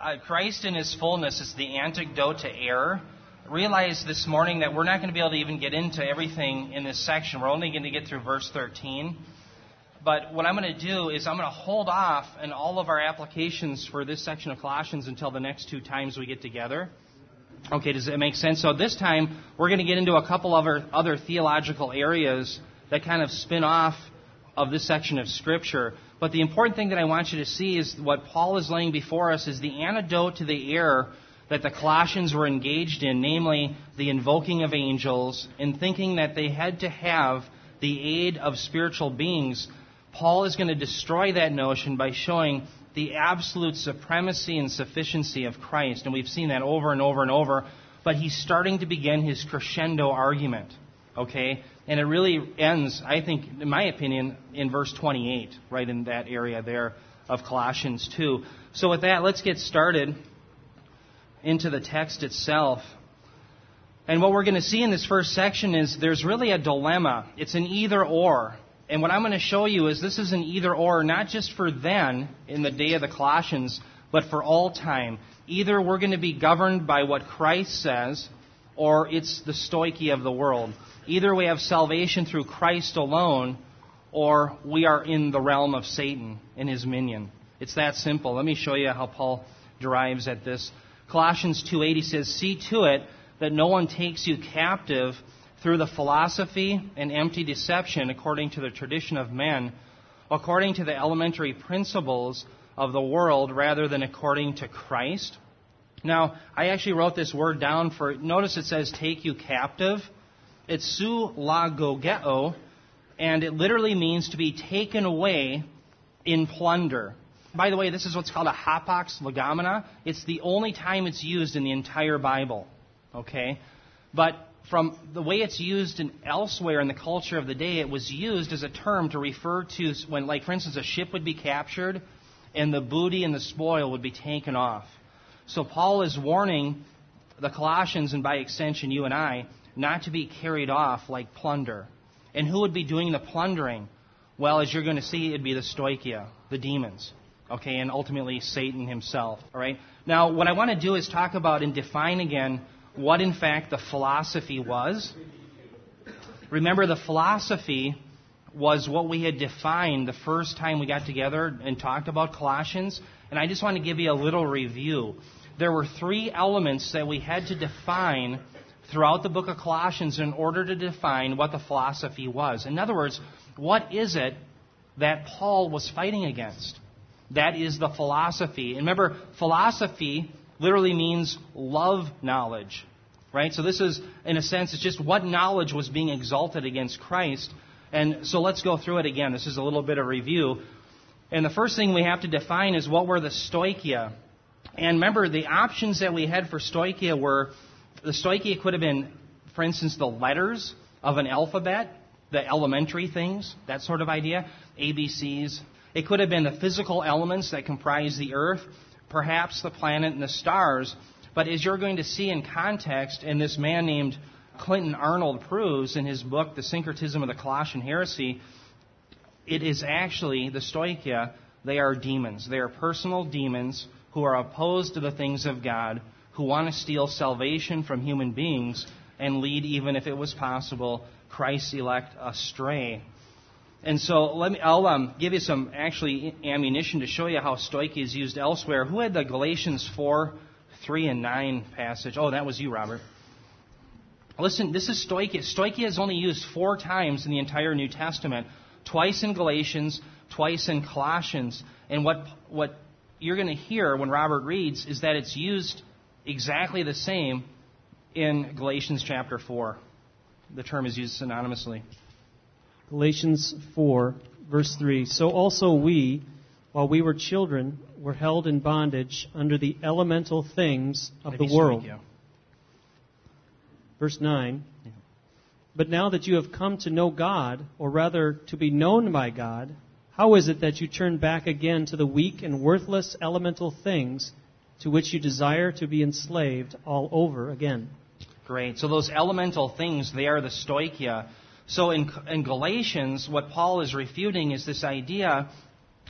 Uh, Christ in his fullness is the antidote to error. Realize this morning that we're not going to be able to even get into everything in this section. We're only going to get through verse 13. But what I'm going to do is I'm going to hold off in all of our applications for this section of Colossians until the next two times we get together. Okay, does that make sense? So this time we're going to get into a couple of other theological areas that kind of spin off of this section of Scripture. But the important thing that I want you to see is what Paul is laying before us is the antidote to the error that the Colossians were engaged in, namely the invoking of angels and thinking that they had to have the aid of spiritual beings Paul is going to destroy that notion by showing the absolute supremacy and sufficiency of Christ. And we've seen that over and over and over. But he's starting to begin his crescendo argument. Okay? And it really ends, I think, in my opinion, in verse 28, right in that area there of Colossians 2. So with that, let's get started into the text itself. And what we're going to see in this first section is there's really a dilemma. It's an either or. And what I'm going to show you is this is an either or, not just for then, in the day of the Colossians, but for all time. Either we're going to be governed by what Christ says, or it's the stoichi of the world. Either we have salvation through Christ alone, or we are in the realm of Satan and his minion. It's that simple. Let me show you how Paul derives at this. Colossians 2:80 says, "See to it that no one takes you captive through the philosophy and empty deception according to the tradition of men, according to the elementary principles of the world rather than according to Christ. Now, I actually wrote this word down for, notice it says take you captive. It's sylagogeo, and it literally means to be taken away in plunder. By the way, this is what's called a hapax legomena. It's the only time it's used in the entire Bible. Okay? But from the way it's used in elsewhere in the culture of the day, it was used as a term to refer to when, like, for instance, a ship would be captured and the booty and the spoil would be taken off. So Paul is warning the Colossians, and by extension you and I, not to be carried off like plunder. And who would be doing the plundering? Well, as you're going to see, it'd be the stoichia, the demons. Okay, and ultimately Satan himself. All right? Now, what I want to do is talk about and define again what in fact the philosophy was. Remember, the philosophy was what we had defined the first time we got together and talked about Colossians. And I just want to give you a little review. There were three elements that we had to define throughout the book of Colossians in order to define what the philosophy was. In other words, what is it that Paul was fighting against? That is the philosophy. And remember, philosophy literally means love knowledge. Right? So this is, in a sense, it's just what knowledge was being exalted against Christ. And so let's go through it again. This is a little bit of review. And the first thing we have to define is what were the stoichia. And remember, the options that we had for stoichia were the stoichia could have been, for instance, the letters of an alphabet, the elementary things, that sort of idea, ABCs. It could have been the physical elements that comprise the earth perhaps the planet and the stars. But as you're going to see in context, and this man named Clinton Arnold proves in his book, The Syncretism of the Colossian Heresy, it is actually the Stoichia. They are demons. They are personal demons who are opposed to the things of God, who want to steal salvation from human beings and lead, even if it was possible, Christ's elect astray. And so let me, I'll um, give you some actually ammunition to show you how stoichia is used elsewhere. Who had the Galatians 4, 3, and 9 passage? Oh, that was you, Robert. Listen, this is stoichia. Stoichia is only used four times in the entire New Testament. Twice in Galatians, twice in Colossians. And what, what you're going to hear when Robert reads is that it's used exactly the same in Galatians chapter 4. The term is used synonymously. Galatians 4, verse 3. So also we, while we were children, were held in bondage under the elemental things of the world. Verse 9. But now that you have come to know God, or rather to be known by God, how is it that you turn back again to the weak and worthless elemental things to which you desire to be enslaved all over again? Great. So those elemental things, they are the stoichia so in, in Galatians, what Paul is refuting is this idea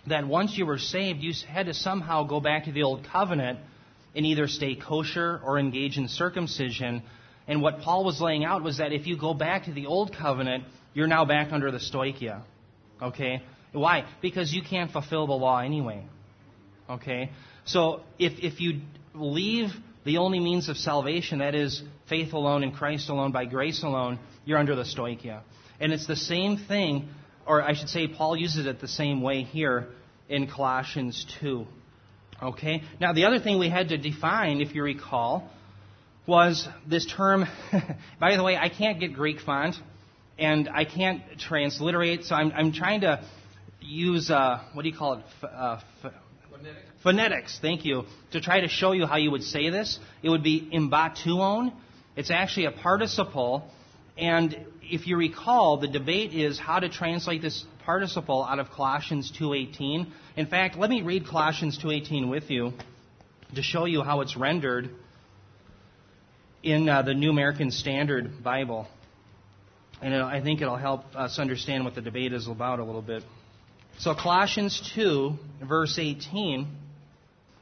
that once you were saved, you had to somehow go back to the old covenant and either stay kosher or engage in circumcision. And what Paul was laying out was that if you go back to the old covenant, you're now back under the stoichia. Okay? Why? Because you can't fulfill the law anyway. Okay? So if, if you leave the only means of salvation, that is faith alone in Christ alone, by grace alone, you're under the stoichia. And it's the same thing, or I should say, Paul uses it the same way here in Colossians 2. Okay? Now, the other thing we had to define, if you recall, was this term. by the way, I can't get Greek font, and I can't transliterate, so I'm, I'm trying to use, uh, what do you call it? Uh, phonetics. Phonetics, thank you, to try to show you how you would say this. It would be embateuon. It's actually a participle, and if you recall, the debate is how to translate this participle out of Colossians 2:18. In fact, let me read Colossians 2:18 with you to show you how it's rendered in uh, the New American Standard Bible. And I think it'll help us understand what the debate is about a little bit. So, Colossians 2, verse 18,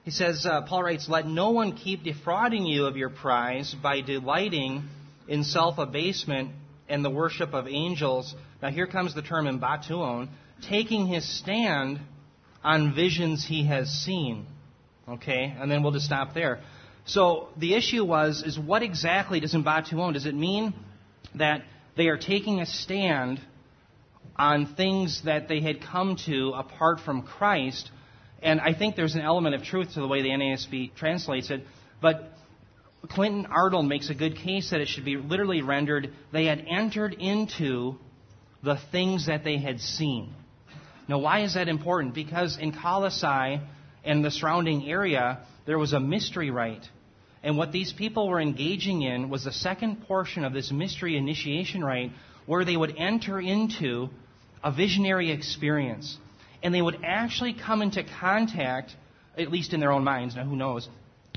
he says, uh, Paul writes, Let no one keep defrauding you of your prize by delighting in self abasement and the worship of angels. Now, here comes the term embateuon, taking his stand on visions he has seen. Okay, and then we'll just stop there. So the issue was, is what exactly does embateuon? Does it mean that they are taking a stand on things that they had come to apart from Christ? And I think there's an element of truth to the way the NASB translates it. But Clinton Arnold makes a good case that it should be literally rendered, they had entered into the things that they had seen. Now, why is that important? Because in Colossae and the surrounding area, there was a mystery rite. And what these people were engaging in was the second portion of this mystery initiation rite, where they would enter into a visionary experience. And they would actually come into contact, at least in their own minds, now who knows,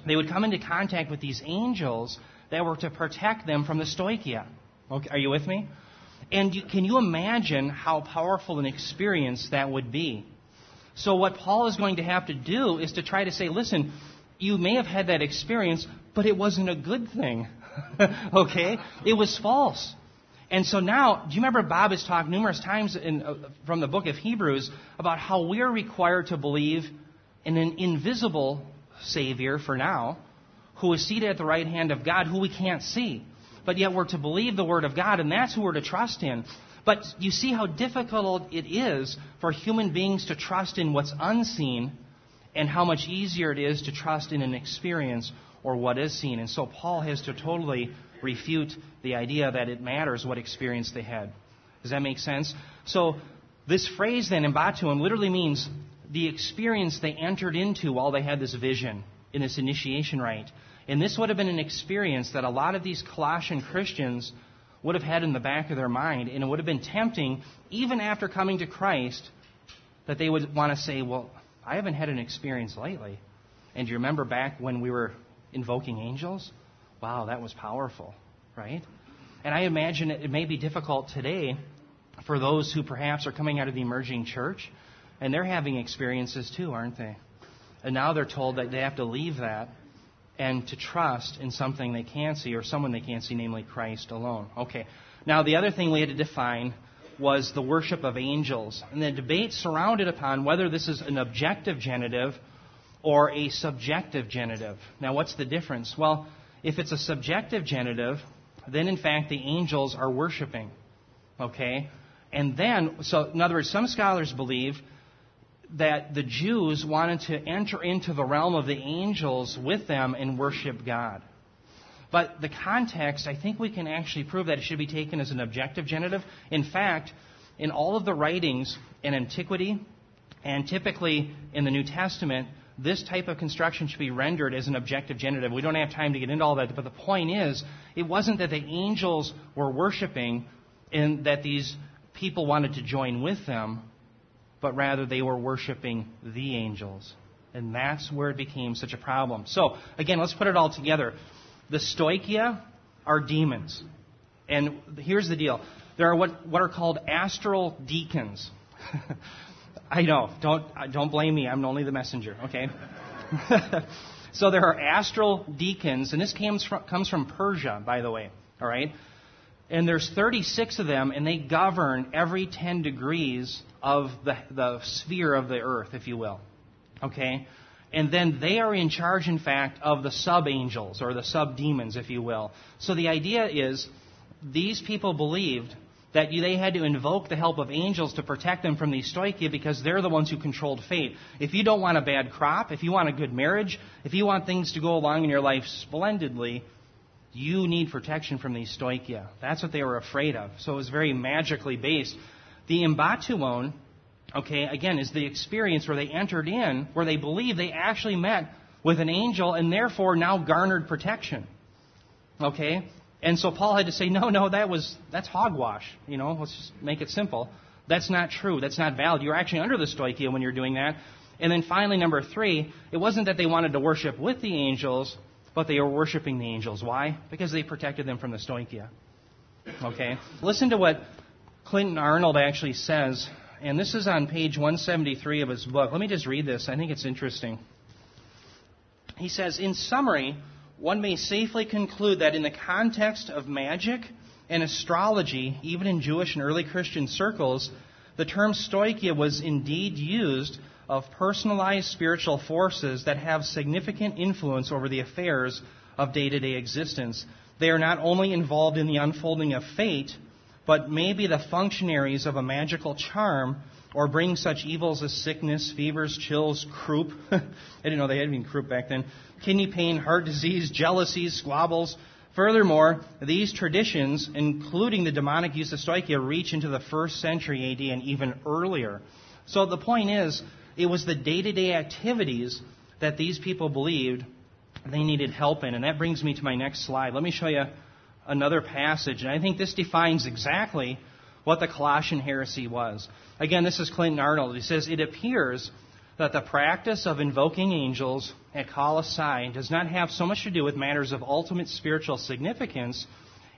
they would come into contact with these angels that were to protect them from the stoichia. Okay, are you with me? And you, can you imagine how powerful an experience that would be? So, what Paul is going to have to do is to try to say, listen, you may have had that experience, but it wasn't a good thing. okay? It was false. And so now, do you remember Bob has talked numerous times in, uh, from the book of Hebrews about how we are required to believe in an invisible Savior for now, who is seated at the right hand of God, who we can't see. But yet we're to believe the Word of God, and that's who we're to trust in. But you see how difficult it is for human beings to trust in what's unseen, and how much easier it is to trust in an experience or what is seen. And so Paul has to totally refute the idea that it matters what experience they had. Does that make sense? So this phrase then, embateuon, literally means the experience they entered into while they had this vision in this initiation rite. And this would have been an experience that a lot of these Colossian Christians would have had in the back of their mind, and it would have been tempting, even after coming to Christ, that they would want to say, Well, I haven't had an experience lately. And do you remember back when we were invoking angels? Wow, that was powerful, right? And I imagine it may be difficult today for those who perhaps are coming out of the emerging church and they're having experiences too, aren't they? And now they're told that they have to leave that and to trust in something they can't see or someone they can't see, namely Christ alone. Okay. Now, the other thing we had to define was the worship of angels. And the debate surrounded upon whether this is an objective genitive or a subjective genitive. Now, what's the difference? Well, if it's a subjective genitive, then in fact the angels are worshiping. Okay? And then, so in other words, some scholars believe that the Jews wanted to enter into the realm of the angels with them and worship God. But the context, I think we can actually prove that it should be taken as an objective genitive. In fact, in all of the writings in antiquity and typically in the New Testament, this type of construction should be rendered as an objective genitive. We don't have time to get into all that, but the point is, it wasn't that the angels were worshiping and that these people wanted to join with them but rather they were worshiping the angels. And that's where it became such a problem. So, again, let's put it all together. The stoichia are demons. And here's the deal there are what, what are called astral decans. I know. Don't, uh, don't blame me. I'm only the messenger, okay? so there are astral decans, and this comes from, comes from Persia, by the way. All right? And there's 36 of them, and they govern every 10 degrees of the, the sphere of the earth, if you will. Okay? And then they are in charge, in fact, of the sub angels, or the sub demons, if you will. So the idea is these people believed that they had to invoke the help of angels to protect them from these stoichia because they're the ones who controlled fate. If you don't want a bad crop, if you want a good marriage, if you want things to go along in your life splendidly, you need protection from these stoichia. That's what they were afraid of. So it was very magically based. The embateuon, okay, again, is the experience where they entered in, where they believe they actually met with an angel and therefore now garnered protection. Okay? And so Paul had to say, no, no, that was, that's hogwash. You know, let's just make it simple. That's not true. That's not valid. You're actually under the stoichia when you're doing that. And then finally, number three, it wasn't that they wanted to worship with the angels, but they were worshiping the angels. Why? Because they protected them from the stoichia. Okay? Listen to what Clinton Arnold actually says, and this is on page 173 of his book. Let me just read this. I think it's interesting. He says, in summary, one may safely conclude that in the context of magic and astrology, even in Jewish and early Christian circles, the term stoichia was indeed used of personalized spiritual forces that have significant influence over the affairs of day to day existence. They are not only involved in the unfolding of fate, but may be the functionaries of a magical charm or bring such evils as sickness, fevers, chills, croup. I didn't know they had even croup back then. Kidney pain, heart disease, jealousies, squabbles. Furthermore, these traditions, including the demonic use of stoichia, reach into the first century AD and even earlier. So the point is, it was the day to day activities that these people believed they needed help in. And that brings me to my next slide. Let me show you another passage. And I think this defines exactly what the Colossian heresy was. Again, this is Clinton Arnold. He says, It appears that the practice of invoking angels at Colossae does not have so much to do with matters of ultimate spiritual significance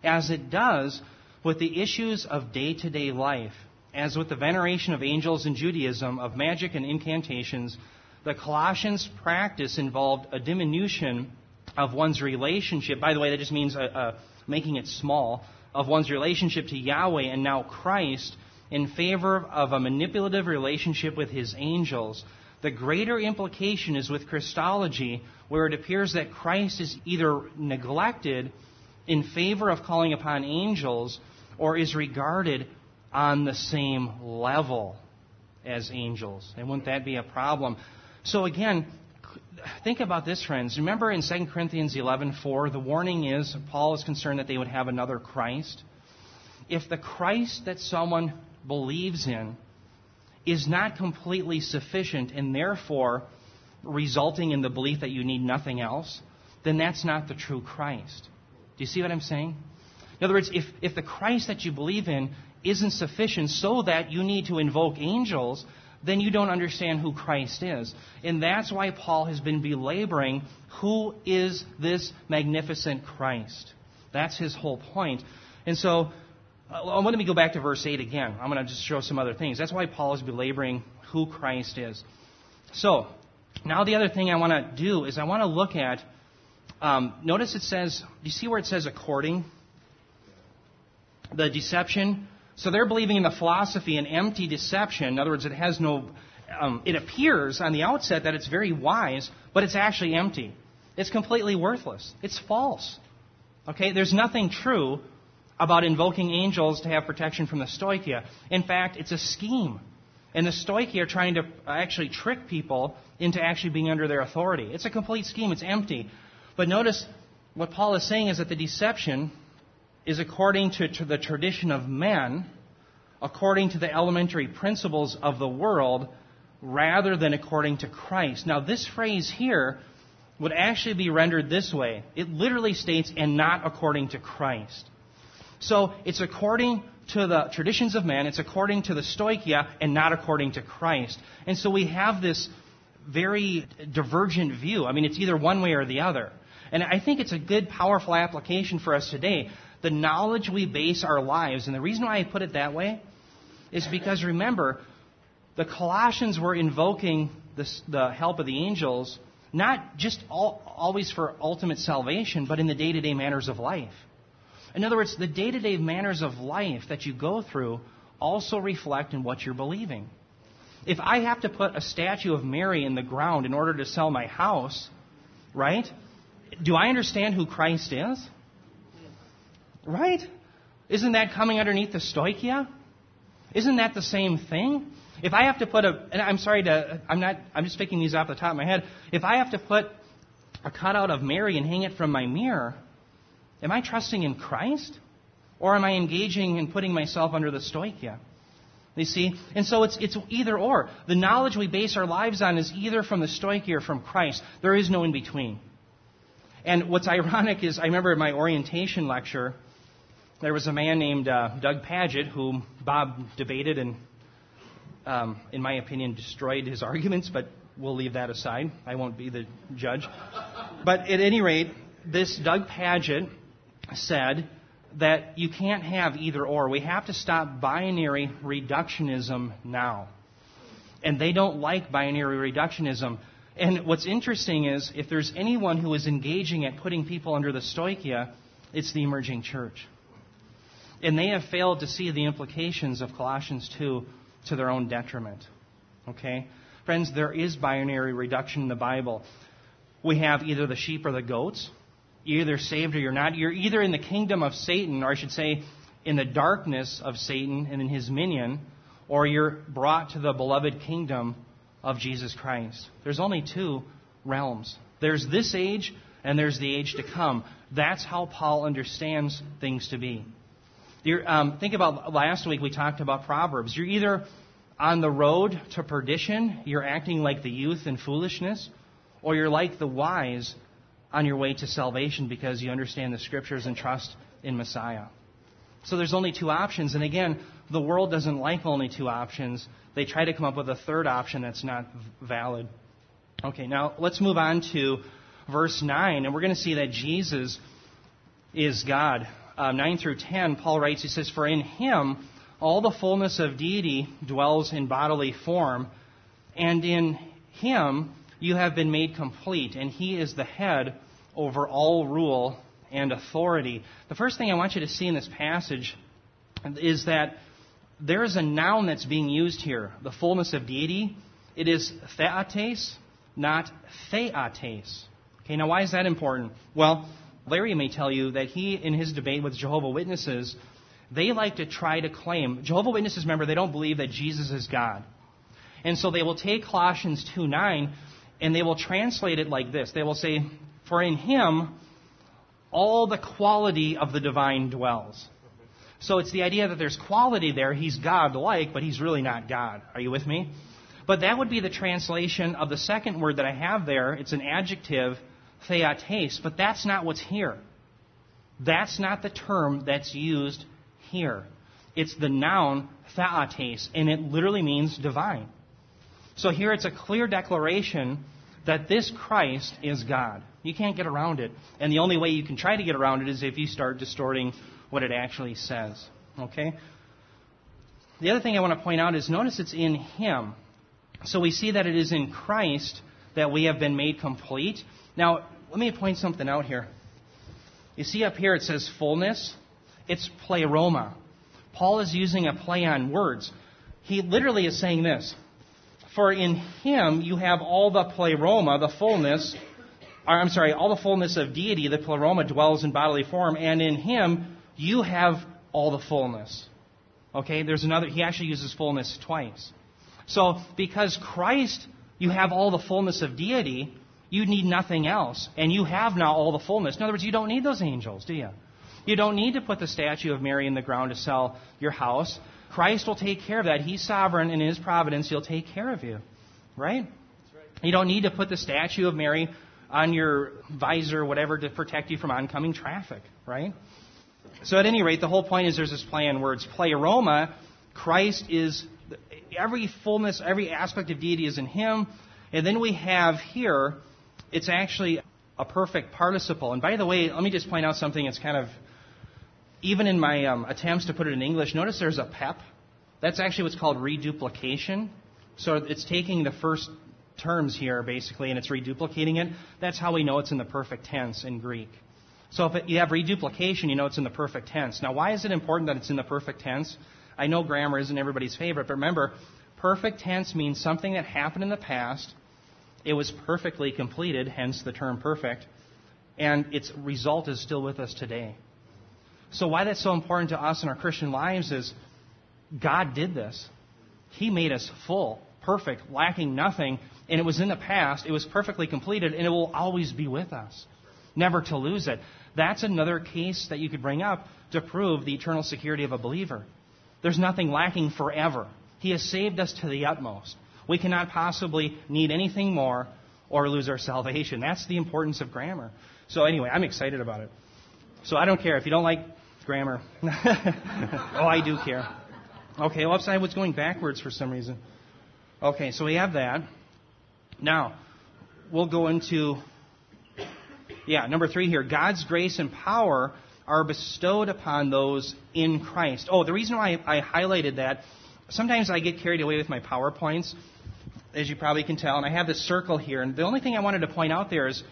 as it does with the issues of day to day life. As with the veneration of angels in Judaism, of magic and incantations, the Colossians' practice involved a diminution of one's relationship. By the way, that just means a, a, making it small of one's relationship to Yahweh and now Christ in favor of a manipulative relationship with his angels. The greater implication is with Christology, where it appears that Christ is either neglected in favor of calling upon angels or is regarded on the same level as angels. And wouldn't that be a problem? So again, think about this, friends. Remember in 2 Corinthians 11:4, the warning is Paul is concerned that they would have another Christ. If the Christ that someone believes in is not completely sufficient and therefore resulting in the belief that you need nothing else, then that's not the true Christ. Do you see what I'm saying? In other words, if, if the Christ that you believe in isn't sufficient so that you need to invoke angels, then you don't understand who Christ is. And that's why Paul has been belaboring who is this magnificent Christ. That's his whole point. And so, uh, let me go back to verse 8 again. I'm going to just show some other things. That's why Paul is belaboring who Christ is. So, now the other thing I want to do is I want to look at, um, notice it says, do you see where it says according? The deception so they're believing in the philosophy an empty deception. In other words, it has no. Um, it appears on the outset that it's very wise, but it's actually empty. It's completely worthless. It's false. Okay, there's nothing true about invoking angels to have protection from the stoichia. In fact, it's a scheme. And the stoichia are trying to actually trick people into actually being under their authority. It's a complete scheme. It's empty. But notice what Paul is saying is that the deception is according to, to the tradition of men, according to the elementary principles of the world, rather than according to Christ. Now, this phrase here would actually be rendered this way it literally states, and not according to Christ. So, it's according to the traditions of man, it's according to the stoichia, and not according to Christ. And so we have this very divergent view. I mean, it's either one way or the other. And I think it's a good, powerful application for us today the knowledge we base our lives. And the reason why I put it that way is because remember, the Colossians were invoking the help of the angels not just all, always for ultimate salvation, but in the day to day manners of life. In other words, the day to day manners of life that you go through also reflect in what you're believing. If I have to put a statue of Mary in the ground in order to sell my house, right? Do I understand who Christ is? Right? Isn't that coming underneath the stoicheia? Isn't that the same thing? If I have to put a, and I'm sorry to, I'm not, I'm just picking these off the top of my head. If I have to put a cutout of Mary and hang it from my mirror, am I trusting in Christ? Or am I engaging in putting myself under the stoicheia? You see? And so it's, it's either or. The knowledge we base our lives on is either from the stoicheia or from Christ. There is no in between. And what's ironic is, I remember in my orientation lecture, there was a man named uh, Doug Pagitt whom Bob debated and, um, in my opinion, destroyed his arguments, but we'll leave that aside. I won't be the judge. But at any rate, this Doug Pagitt said that you can't have either or. We have to stop binary reductionism now. And they don't like binary reductionism. And what's interesting is if there's anyone who is engaging at putting people under the stoicheia, it's the emerging church. And they have failed to see the implications of Colossians 2 to their own detriment. Okay? Friends, there is binary reduction in the Bible. We have either the sheep or the goats. You're either saved or you're not. You're either in the kingdom of Satan, or I should say, in the darkness of Satan and in his minion, or you're brought to the beloved kingdom of Jesus Christ. There's only two realms. There's this age and there's the age to come. That's how Paul understands things to be. Um, think about last week we talked about Proverbs. You're either on the road to perdition, you're acting like the youth in foolishness, or you're like the wise on your way to salvation because you understand the scriptures and trust in Messiah. So there's only two options. And again, the world doesn't like only two options. They try to come up with a third option that's not valid. Okay, now let's move on to verse 9. And we're going to see that Jesus is God. Uh, 9 through 10, Paul writes, he says, For in him all the fullness of deity dwells in bodily form, and in him you have been made complete, and he is the head over all rule and authority. The first thing I want you to see in this passage is that there is a noun that's being used here, the fullness of deity. It is theotes, not theiotes. Okay, now why is that important? Well, Larry may tell you that he, in his debate with Jehovah Witnesses, they like to try to claim, Jehovah Witnesses, remember, they don't believe that Jesus is God. And so they will take Colossians 2 9 and they will translate it like this. They will say, For in him all the quality of the divine dwells. So it's the idea that there's quality there. He's God like, but he's really not God. Are you with me? But that would be the translation of the second word that I have there. It's an adjective, theiotes, but that's not what's here. That's not the term that's used here. It's the noun theotes, and it literally means divine. So here it's a clear declaration that this Christ is God. You can't get around it. And the only way you can try to get around it is if you start distorting what it actually says. Okay? The other thing I want to point out is notice it's in Him. So we see that it is in Christ that we have been made complete. Now, let me point something out here. You see up here it says fullness. It's pleroma. Paul is using a play on words. He literally is saying this for in him you have all the pleroma, the fullness, or I'm sorry, all the fullness of deity, the pleroma dwells in bodily form, and in him you have all the fullness. Okay, there's another, he actually uses fullness twice. So, because Christ, you have all the fullness of deity, you need nothing else. And you have now all the fullness. In other words, you don't need those angels, do you? You don't need to put the statue of Mary in the ground to sell your house. Christ will take care of that. He's sovereign in His providence. He'll take care of you. Right? right? You don't need to put the statue of Mary on your visor or whatever to protect you from oncoming traffic. Right? So at any rate, the whole point is there's this play on words. Pleroma, Christ is every fullness, every aspect of deity is in Him. And then we have here, it's actually a perfect participle. And by the way, let me just point out something that's kind of even in my um, attempts to put it in English, notice there's a PEP. That's actually what's called reduplication. So it's taking the first terms here, basically, and it's reduplicating it, that's how we know it's in the perfect tense in Greek. So if it, you have reduplication, you know it's in the perfect tense. Now, why is it important that it's in the perfect tense? I know grammar isn't everybody's favorite, but remember, perfect tense means something that happened in the past. It was perfectly completed, hence the term perfect, and its result is still with us today. So, why that's so important to us in our Christian lives is God did this. He made us full, perfect, lacking nothing, and it was in the past, it was perfectly completed, and it will always be with us. Never to lose it. That's another case that you could bring up to prove the eternal security of a believer. There's nothing lacking forever. He has saved us to the utmost. We cannot possibly need anything more or lose our salvation. That's the importance of grammar. So, anyway, I'm excited about it. So, I don't care. If you don't like grammar, oh, I do care. Okay, well, I was going backwards for some reason. Okay, so we have that. Now, we'll go into, yeah, number three here. God's grace and power are bestowed upon those in Christ. Oh, the reason why I highlighted that, sometimes I get carried away with my PowerPoints, as you probably can tell, and I have this circle here. And the only thing I wanted to point out there is,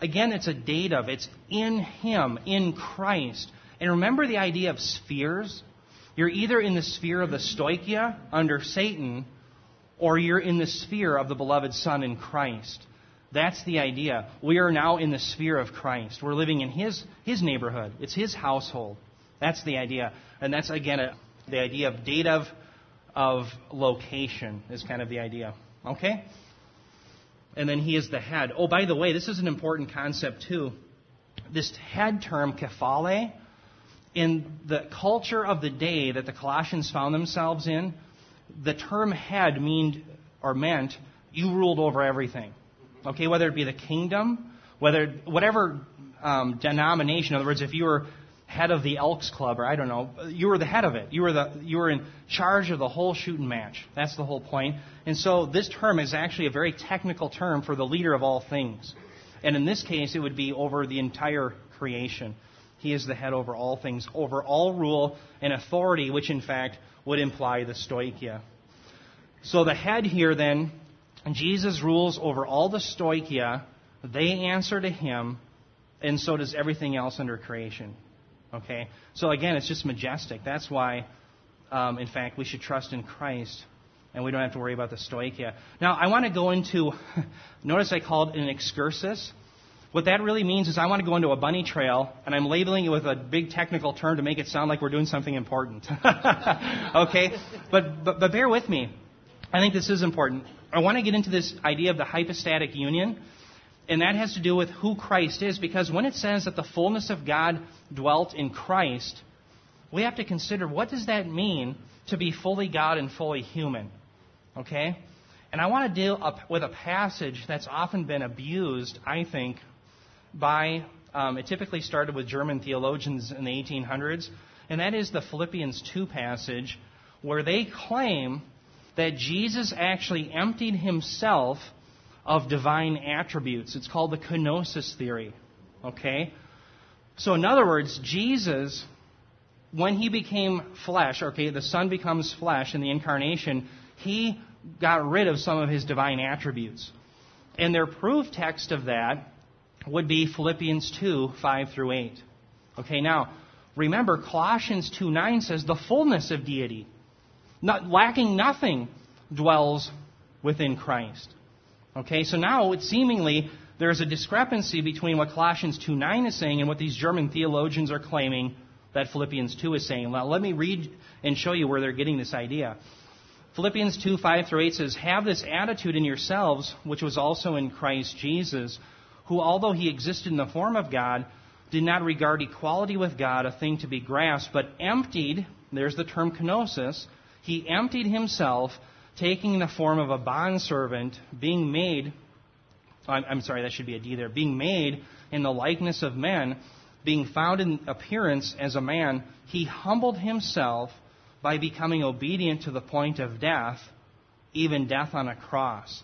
again, it's a dative. It's in Him, in Christ. And remember the idea of spheres? You're either in the sphere of the stoichia under Satan, or you're in the sphere of the beloved Son in Christ. That's the idea. We are now in the sphere of Christ. We're living in His, His neighborhood. It's His household. That's the idea. And that's, again, a, the idea of dative of location is kind of the idea. Okay? And then He is the head. Oh, by the way, this is an important concept, too. This head term, kephale, in the culture of the day that the Colossians found themselves in, the term head meant, or meant you ruled over everything. Okay, whether it be the kingdom, whether whatever um, denomination. In other words, if you were head of the Elks Club, or I don't know, you were the head of it. You were the you were in charge of the whole shooting match. That's the whole point. And so this term is actually a very technical term for the leader of all things. And in this case, it would be over the entire creation. He is the head over all things, over all rule and authority, which in fact would imply the stoichia. So the head here then, Jesus rules over all the stoichia. They answer to him, and so does everything else under creation. Okay? So again, it's just majestic. That's why, um, in fact, we should trust in Christ and we don't have to worry about the stoichia. Now, I want to go into, notice I called it an excursus. What that really means is I want to go into a bunny trail, and I'm labeling it with a big technical term to make it sound like we're doing something important. okay? But, but, but bear with me. I think this is important. I want to get into this idea of the hypostatic union, and that has to do with who Christ is, because when it says that the fullness of God dwelt in Christ, we have to consider what does that mean to be fully God and fully human? Okay? And I want to deal with a passage that's often been abused, I think, by, um, it typically started with German theologians in the 1800s, and that is the Philippians 2 passage, where they claim that Jesus actually emptied himself of divine attributes. It's called the kenosis theory. Okay? So, in other words, Jesus, when he became flesh, okay, the Son becomes flesh in the incarnation, he got rid of some of his divine attributes. And their proof text of that would be Philippians 2 5 through 8. Okay, now, remember, Colossians 2 9 says the fullness of deity, not, lacking nothing, dwells within Christ. Okay, so now it's seemingly there's a discrepancy between what Colossians 2.9 is saying and what these German theologians are claiming that Philippians 2 is saying. Now, let me read and show you where they're getting this idea. Philippians 2 5 through 8 says, Have this attitude in yourselves, which was also in Christ Jesus who, although he existed in the form of God, did not regard equality with God a thing to be grasped, but emptied, there's the term kenosis, he emptied himself, taking the form of a bondservant, being made, I'm sorry, that should be a D there, being made in the likeness of men, being found in appearance as a man, he humbled himself by becoming obedient to the point of death, even death on a cross.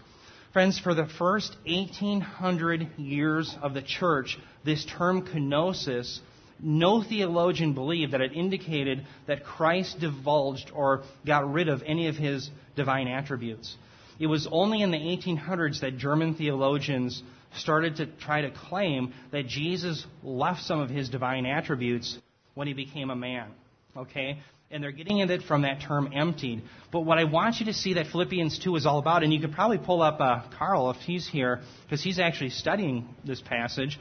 Friends, for the first 1800 years of the church, this term kenosis, no theologian believed that it indicated that Christ divulged or got rid of any of his divine attributes. It was only in the 1800s that German theologians started to try to claim that Jesus left some of his divine attributes when he became a man. Okay? And they're getting at it from that term emptied. But what I want you to see that Philippians 2 is all about, and you could probably pull up uh, Carl if he's here, because he's actually studying this passage,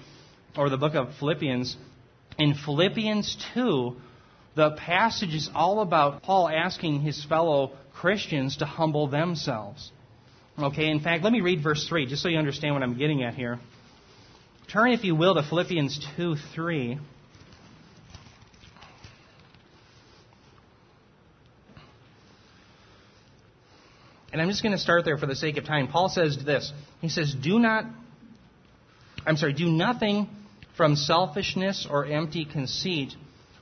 or the book of Philippians. In Philippians 2, the passage is all about Paul asking his fellow Christians to humble themselves. Okay, in fact, let me read verse 3 just so you understand what I'm getting at here. Turn, if you will, to Philippians 2 3. And I'm just going to start there for the sake of time. Paul says this He says, Do not, I'm sorry, do nothing from selfishness or empty conceit,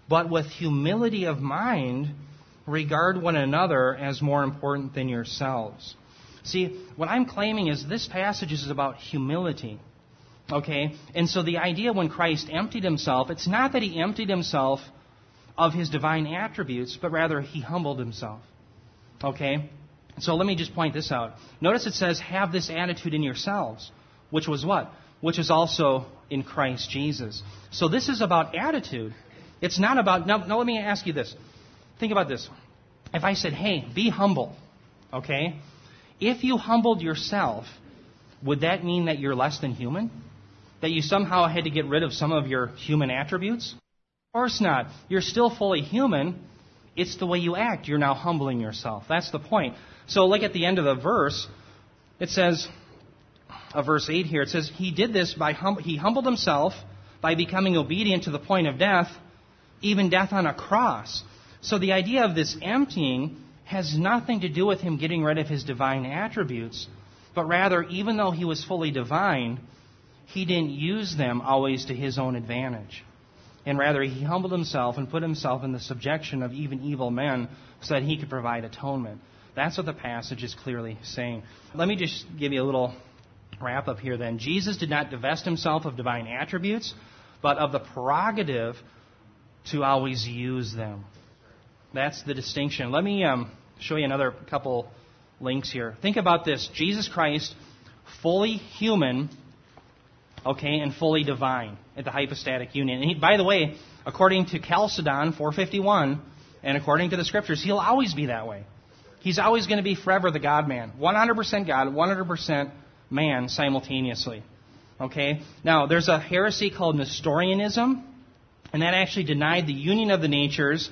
but with humility of mind, regard one another as more important than yourselves. See, what I'm claiming is this passage is about humility. Okay? And so the idea when Christ emptied himself, it's not that he emptied himself of his divine attributes, but rather he humbled himself. Okay? So let me just point this out. Notice it says, have this attitude in yourselves, which was what? Which is also in Christ Jesus. So this is about attitude. It's not about, now, now let me ask you this. Think about this. If I said, hey, be humble, okay? If you humbled yourself, would that mean that you're less than human? That you somehow had to get rid of some of your human attributes? Of course not. You're still fully human. It's the way you act. You're now humbling yourself. That's the point. So look at the end of the verse. It says, uh, verse 8 here, it says, He did this by, hum- He humbled Himself by becoming obedient to the point of death, even death on a cross. So the idea of this emptying has nothing to do with Him getting rid of His divine attributes, but rather, even though He was fully divine, He didn't use them always to His own advantage. And rather, He humbled Himself and put Himself in the subjection of even evil men so that He could provide atonement. That's what the passage is clearly saying. Let me just give you a little wrap up here then. Jesus did not divest himself of divine attributes, but of the prerogative to always use them. That's the distinction. Let me um, show you another couple links here. Think about this Jesus Christ, fully human, okay, and fully divine at the hypostatic union. And he, by the way, according to Chalcedon 451, and according to the scriptures, he'll always be that way. He's always going to be forever the God man. 100% God, 100% man simultaneously. Okay? Now, there's a heresy called Nestorianism, and that actually denied the union of the natures.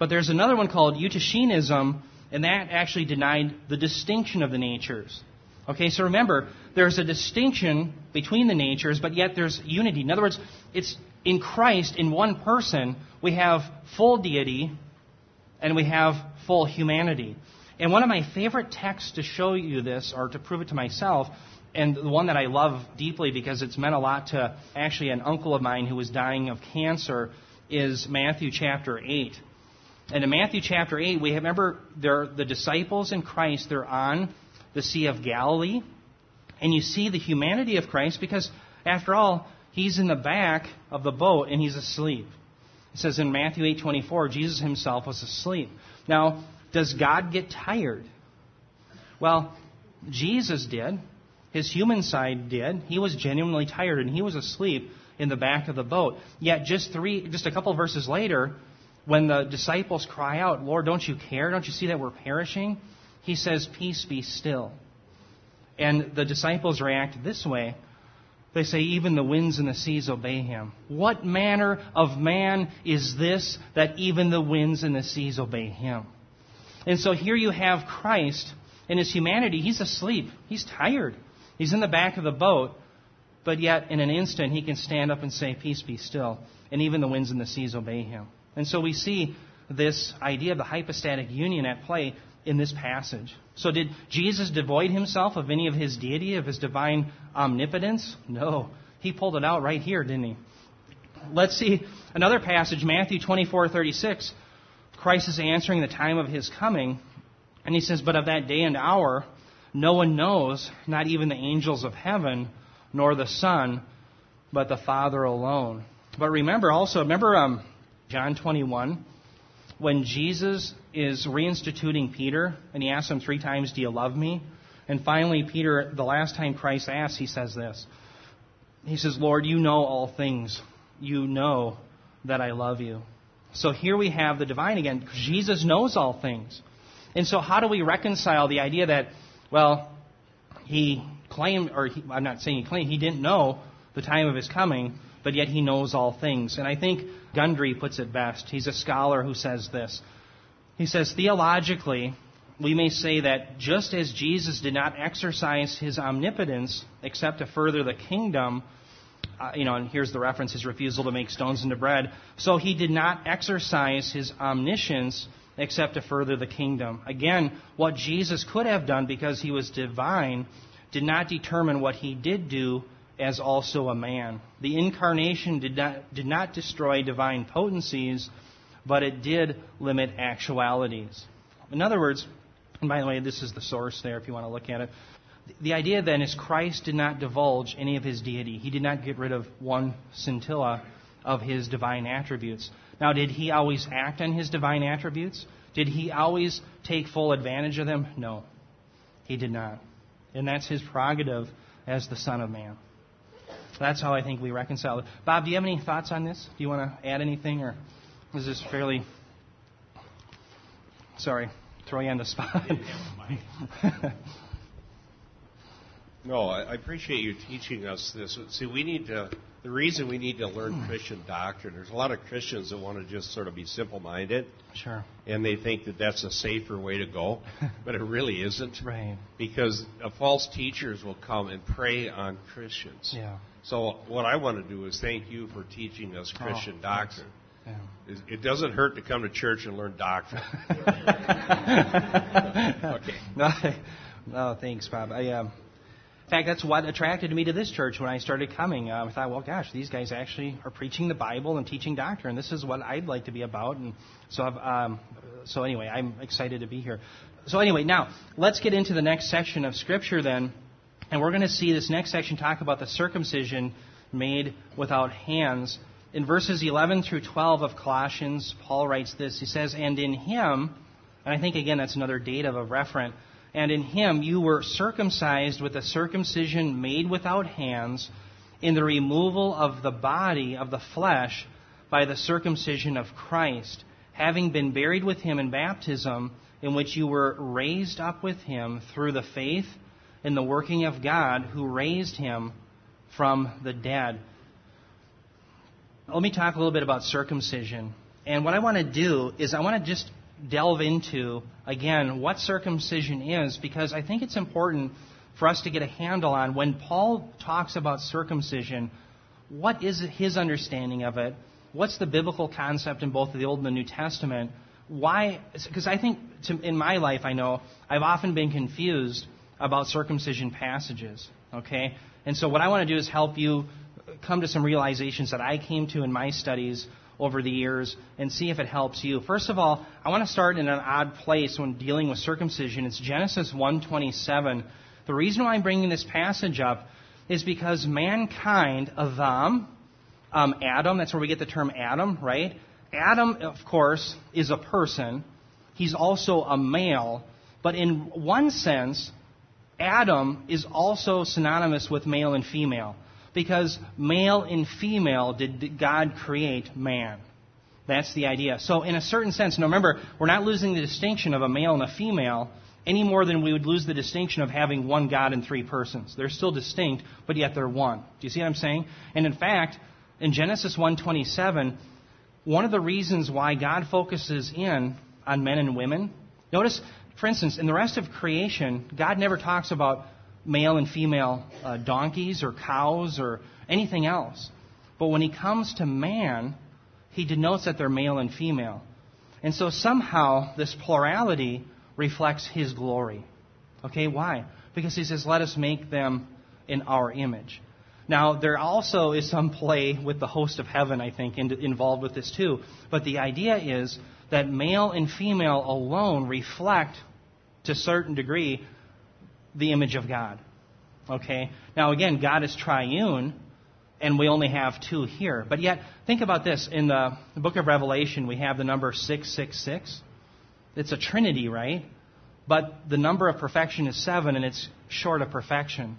But there's another one called Eutychianism, and that actually denied the distinction of the natures. Okay, so remember, there's a distinction between the natures, but yet there's unity. In other words, it's in Christ, in one person, we have full deity and we have full humanity. And one of my favorite texts to show you this, or to prove it to myself, and the one that I love deeply because it's meant a lot to actually an uncle of mine who was dying of cancer, is Matthew chapter 8. And in Matthew chapter 8, we remember the disciples in Christ, they're on the Sea of Galilee. And you see the humanity of Christ because, after all, he's in the back of the boat and he's asleep. It says in Matthew 8:24, Jesus himself was asleep. Now, does God get tired? Well, Jesus did. His human side did. He was genuinely tired and he was asleep in the back of the boat. Yet just three just a couple verses later, when the disciples cry out, Lord, don't you care? Don't you see that we're perishing? He says, Peace be still. And the disciples react this way. They say, Even the winds and the seas obey him. What manner of man is this that even the winds and the seas obey him? And so here you have Christ in his humanity. He's asleep. He's tired. He's in the back of the boat. But yet, in an instant, he can stand up and say, Peace be still. And even the winds and the seas obey him. And so we see this idea of the hypostatic union at play in this passage. So, did Jesus devoid himself of any of his deity, of his divine omnipotence? No. He pulled it out right here, didn't he? Let's see another passage, Matthew 24 36. Christ is answering the time of his coming, and he says, But of that day and hour, no one knows, not even the angels of heaven, nor the Son, but the Father alone. But remember also, remember um, John 21, when Jesus is reinstituting Peter, and he asks him three times, Do you love me? And finally, Peter, the last time Christ asks, he says this. He says, Lord, you know all things. You know that I love you. So here we have the divine again. Jesus knows all things. And so how do we reconcile the idea that, well, he claimed, or he, I'm not saying he claimed, he didn't know the time of his coming, but yet he knows all things. And I think Gundry puts it best. He's a scholar who says this. He says, theologically, we may say that just as Jesus did not exercise his omnipotence except to further the kingdom, uh, you know, and here's the reference his refusal to make stones into bread. So he did not exercise his omniscience except to further the kingdom. Again, what Jesus could have done because he was divine did not determine what he did do as also a man. The incarnation did not, did not destroy divine potencies, but it did limit actualities. In other words, and by the way, this is the source there if you want to look at it. The idea then is Christ did not divulge any of his deity. He did not get rid of one scintilla of his divine attributes. Now, did he always act on his divine attributes? Did he always take full advantage of them? No, he did not. And that's his prerogative as the Son of Man. That's how I think we reconcile it. Bob, do you have any thoughts on this? Do you want to add anything, or is this fairly. Sorry, throw you on the spot. no, I appreciate you teaching us this. See, we need to. The reason we need to learn Hmm. Christian doctrine, there's a lot of Christians that want to just sort of be simple minded. Sure. And they think that that's a safer way to go, but it really isn't. Right. Because uh, false teachers will come and prey on Christians. Yeah. So what I want to do is thank you for teaching us Christian Oh, doctrine. Yeah. It- doesn't hurt to come to church and learn doctrine. okay. No, no, thanks, Bob. I, um, in fact, that's what attracted me to this church when I started coming. Uh, I thought, well, gosh, these guys actually are preaching the Bible and teaching doctrine. This is what I'd like to be about. And so, I've, um, so anyway, I'm excited to be here. So anyway, now let's get into the next section of Scripture then, and we're going to see this next section talk about the circumcision made without hands. In verses 11 through 12 of Colossians, Paul writes this. He says, "And in him." And I think, again, that's another dative of a referent. And in him you were circumcised with a circumcision made without hands, in the removal of the body of the flesh by the circumcision of Christ, having been buried with him in baptism, in which you were raised up with him through the faith in the working of God who raised him from the dead. Let me talk a little bit about circumcision. And what I want to do is I want to just delve into, again, what circumcision is, because I think it's important for us to get a handle on when Paul talks about circumcision, what is his understanding of it? What's the biblical concept in both the Old and the New Testament? Why? Because I think to, in my life, I know I've often been confused about circumcision passages. Okay? And so what I want to do is help you come to some realizations that I came to in my studies over the years and see if it helps you. First of all, I want to start in an odd place when dealing with circumcision. It's Genesis 1:27. The reason why I'm bringing this passage up is because mankind, Adam, um, Adam, that's where we get the term Adam, right? Adam, of course, is a person. He's also a male. But in one sense, Adam is also synonymous with male and female because male and female did God create man. That's the idea. So, in a certain sense, now remember, we're not losing the distinction of a male and a female any more than we would lose the distinction of having one God and three persons. They're still distinct, but yet they're one. Do you see what I'm saying? And in fact, in Genesis 1:27, one of the reasons why God focuses in on men and women, notice, for instance, in the rest of creation, God never talks about male and female uh, donkeys or cows or anything else. But when he comes to man, he denotes that they're male and female. And so somehow this plurality reflects his glory. Okay, why? Because he says, let us make them in our image. Now, there also is some play with the host of heaven, I think, in, involved with this too. But the idea is that male and female alone reflect, to a certain degree, the image of God. Okay? Now, again, God is triune, and we only have two here. But yet, think about this. In the, the book of Revelation, we have the number 666. It's a trinity, right? but the number of perfection is seven, and it's short of perfection.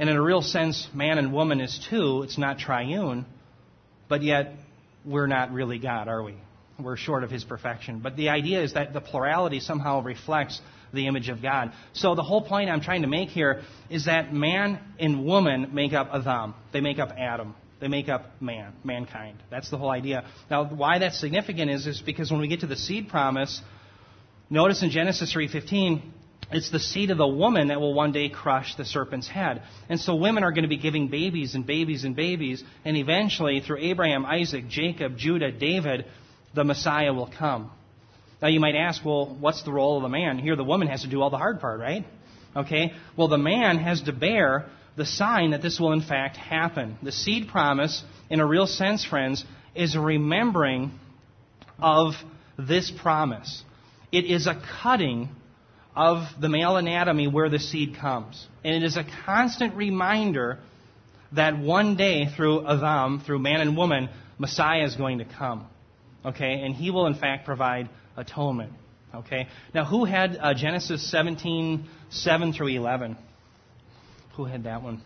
And in a real sense, man and woman is two. It's not triune, but yet we're not really God, are we? We're short of His perfection. But the idea is that the plurality somehow reflects the image of God. So the whole point I'm trying to make here is that man and woman make up Adam. They make up Adam. They make up man, mankind. That's the whole idea. Now, why that's significant is, is because when we get to the seed promise, notice in Genesis 3:15, it's the seed of the woman that will one day crush the serpent's head. And so women are going to be giving babies and babies and babies, and eventually, through Abraham, Isaac, Jacob, Judah, David, the Messiah will come. Now you might ask, well, what's the role of the man? Here the woman has to do all the hard part, right? Okay? Well, the man has to bear the sign that this will in fact happen. The seed promise, in a real sense, friends, is a remembering of this promise. It is a cutting of the male anatomy where the seed comes. And it is a constant reminder that one day through Adam, through man and woman, Messiah is going to come. Okay? And he will in fact provide atonement. Okay? Now, who had uh, Genesis 17, 7 through 11? Who had that one?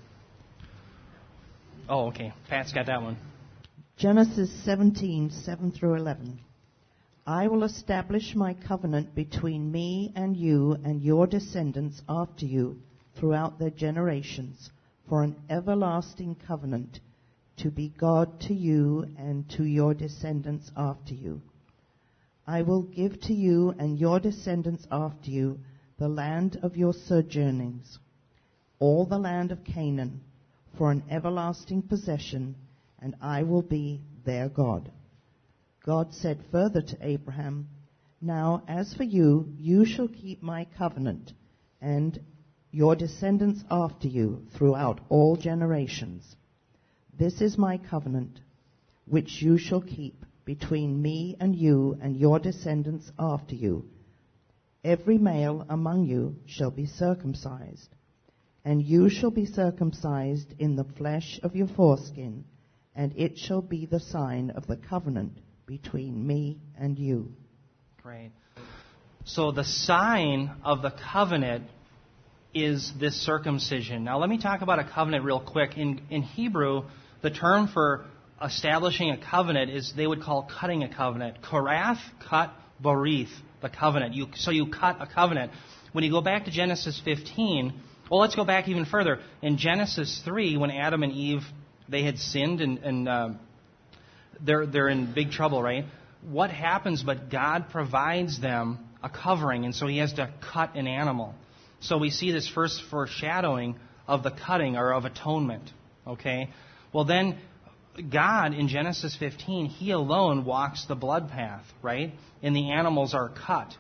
Oh, okay. Pat's got that one. Genesis 17, 7 through 11. I will establish my covenant between me and you and your descendants after you throughout their generations for an everlasting covenant to be God to you and to your descendants after you. I will give to you and your descendants after you the land of your sojournings all the land of Canaan for an everlasting possession, and I will be their God. God said further to Abraham, Now as for you, you shall keep my covenant, and your descendants after you throughout all generations. This is my covenant, which you shall keep between me and you and your descendants after you. Every male among you shall be circumcised and you shall be circumcised in the flesh of your foreskin, and it shall be the sign of the covenant between me and you. Great. So the sign of the covenant is this circumcision. Now let me talk about a covenant real quick. In, in Hebrew, the term for establishing a covenant is they would call cutting a covenant. Korath, cut, borith, the covenant. You, so you cut a covenant. When you go back to Genesis 15, well, let's go back even further. In Genesis 3, when Adam and Eve, they had sinned and, and uh, they're, they're in big trouble, right? What happens but God provides them a covering, and so he has to cut an animal. So we see this first foreshadowing of the cutting or of atonement, okay? Well, then God in Genesis 15, he alone walks the blood path, right? And the animals are cut.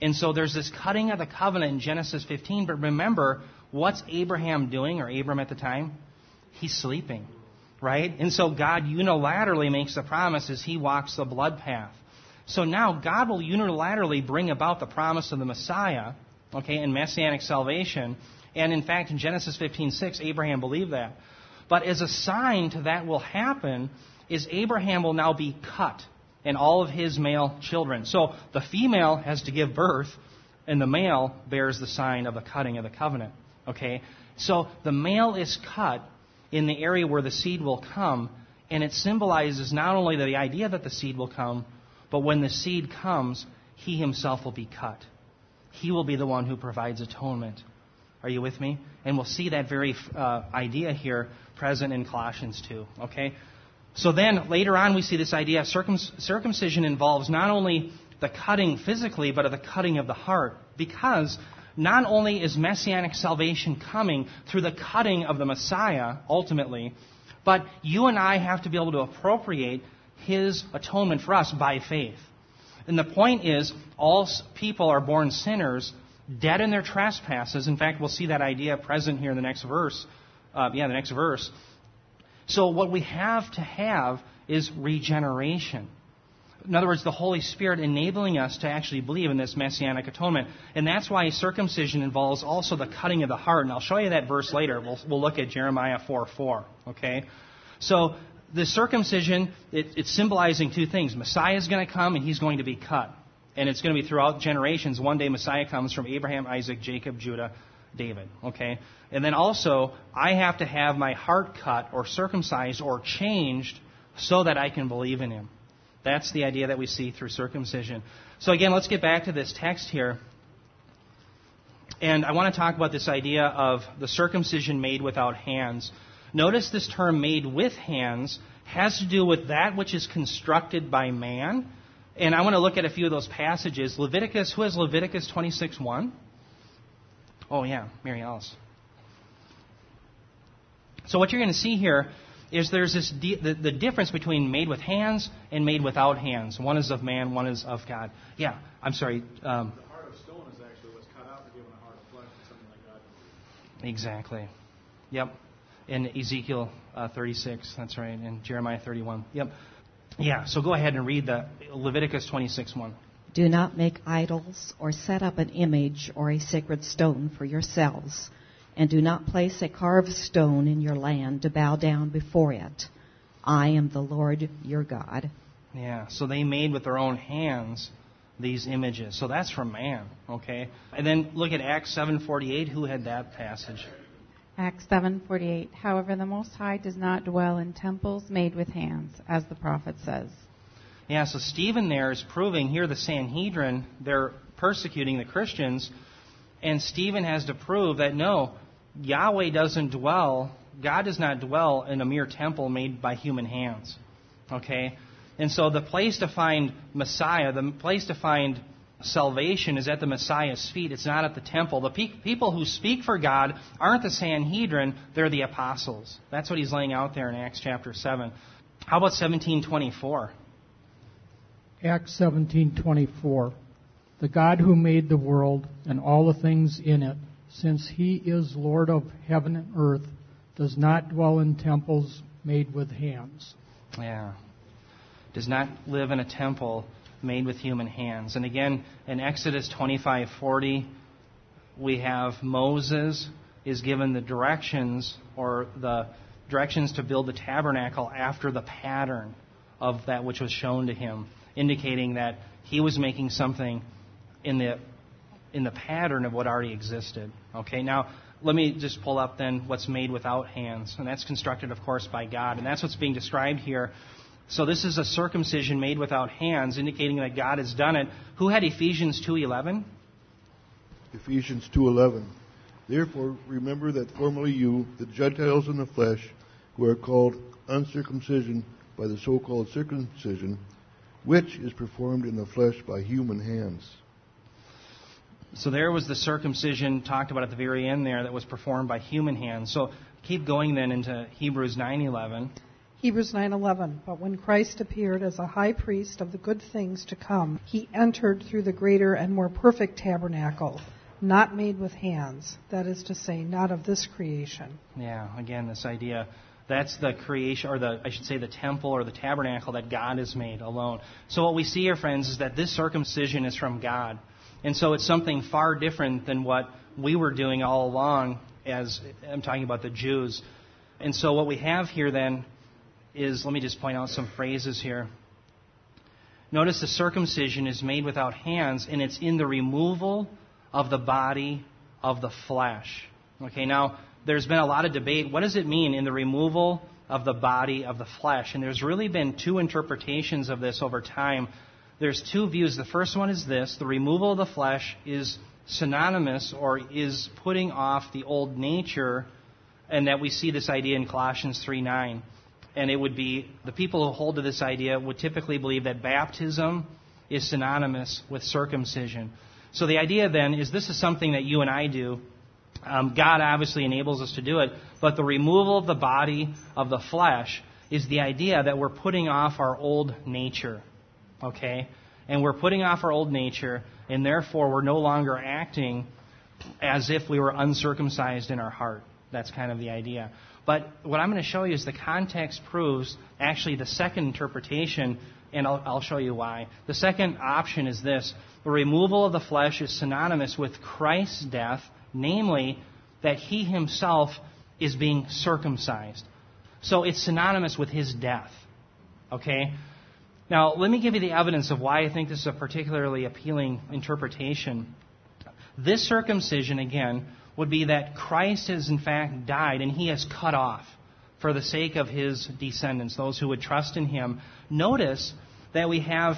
And so there's this cutting of the covenant in Genesis 15, but remember, What's Abraham doing, or Abram at the time? He's sleeping, right? And so God unilaterally makes the promise as he walks the blood path. So now God will unilaterally bring about the promise of the Messiah, okay, and messianic salvation. And in fact, in Genesis 15:6, Abraham believed that. But as a sign to that will happen, is Abraham will now be cut and all of his male children. So the female has to give birth, and the male bears the sign of the cutting of the covenant. Okay? So the male is cut in the area where the seed will come, and it symbolizes not only the idea that the seed will come, but when the seed comes, he himself will be cut. He will be the one who provides atonement. Are you with me? And we'll see that very uh, idea here present in Colossians 2. Okay? So then, later on, we see this idea circumcision involves not only the cutting physically, but of the cutting of the heart. Because not only is messianic salvation coming through the cutting of the Messiah, ultimately, but you and I have to be able to appropriate his atonement for us by faith. And the point is, all people are born sinners, dead in their trespasses. In fact, we'll see that idea present here in the next verse. Uh, yeah, the next verse. So, what we have to have is regeneration in other words, the Holy Spirit enabling us to actually believe in this messianic atonement. And that's why circumcision involves also the cutting of the heart. And I'll show you that verse later. We'll, we'll look at Jeremiah 4 4. Okay? So, the circumcision, it, it's symbolizing two things. Messiah is going to come and he's going to be cut. And it's going to be throughout generations. One day Messiah comes from Abraham, Isaac, Jacob, Judah, David. Okay? And then also, I have to have my heart cut or circumcised or changed so that I can believe in him. That's the idea that we see through circumcision. So again, let's get back to this text here. And I want to talk about this idea of the circumcision made without hands. Notice this term made with hands has to do with that which is constructed by man. And I want to look at a few of those passages. Leviticus, who has Leviticus 26:1? Oh yeah, Mary Alice. So what you're going to see here is there's this di- the, the difference between made with hands and made without hands. One is of man, one is of God. Yeah, I'm sorry. Um, The heart of stone is actually what's cut out to give a heart of flesh something like God. Exactly. Yep. In Ezekiel uh, 36, that's right. In Jeremiah 31. Yep. Yeah. So go ahead and read the Leviticus 26:1. Do not make idols or set up an image or a sacred stone for yourselves, and do not place a carved stone in your land to bow down before it. I am the Lord your God. Yeah. So they made with their own hands these images. So that's from man. Okay. And then look at Acts 7:48. Who had that passage? Acts 7:48 However the most high does not dwell in temples made with hands as the prophet says. Yeah, so Stephen there is proving here the Sanhedrin, they're persecuting the Christians, and Stephen has to prove that no, Yahweh doesn't dwell, God does not dwell in a mere temple made by human hands. Okay? And so the place to find Messiah, the place to find salvation is at the Messiah's feet. It's not at the temple. The pe- people who speak for God aren't the Sanhedrin, they're the apostles. That's what he's laying out there in Acts chapter 7. How about 1724? Acts 17:24 The God who made the world and all the things in it since he is Lord of heaven and earth does not dwell in temples made with hands. Yeah. Does not live in a temple made with human hands. And again, in Exodus 25:40, we have Moses is given the directions or the directions to build the tabernacle after the pattern of that which was shown to him, indicating that he was making something in the in the pattern of what already existed. Okay, now let me just pull up then what's made without hands, and that's constructed, of course, by God, and that's what's being described here. So this is a circumcision made without hands, indicating that God has done it. Who had Ephesians two eleven? Ephesians 2:11. Therefore remember that formerly you, the Gentiles in the flesh, who are called uncircumcision by the so-called circumcision, which is performed in the flesh by human hands. So there was the circumcision talked about at the very end there that was performed by human hands. So keep going then into Hebrews 9:11. Hebrews 9:11 But when Christ appeared as a high priest of the good things to come he entered through the greater and more perfect tabernacle not made with hands that is to say not of this creation Yeah, again this idea that's the creation or the I should say the temple or the tabernacle that God has made alone. So what we see here friends is that this circumcision is from God. And so it's something far different than what we were doing all along as I'm talking about the Jews. And so what we have here then is let me just point out some phrases here. Notice the circumcision is made without hands and it's in the removal of the body of the flesh. Okay, now there's been a lot of debate. What does it mean in the removal of the body of the flesh? And there's really been two interpretations of this over time. There's two views. The first one is this the removal of the flesh is synonymous or is putting off the old nature, and that we see this idea in Colossians 3 9. And it would be the people who hold to this idea would typically believe that baptism is synonymous with circumcision. So the idea then is this is something that you and I do. Um, God obviously enables us to do it, but the removal of the body of the flesh is the idea that we're putting off our old nature. Okay? And we're putting off our old nature, and therefore we're no longer acting as if we were uncircumcised in our heart. That's kind of the idea. But what I'm going to show you is the context proves actually the second interpretation, and I'll, I'll show you why. The second option is this the removal of the flesh is synonymous with Christ's death, namely, that he himself is being circumcised. So it's synonymous with his death. Okay? Now, let me give you the evidence of why I think this is a particularly appealing interpretation. This circumcision, again, would be that Christ has in fact died and he has cut off for the sake of his descendants, those who would trust in him. Notice that we have,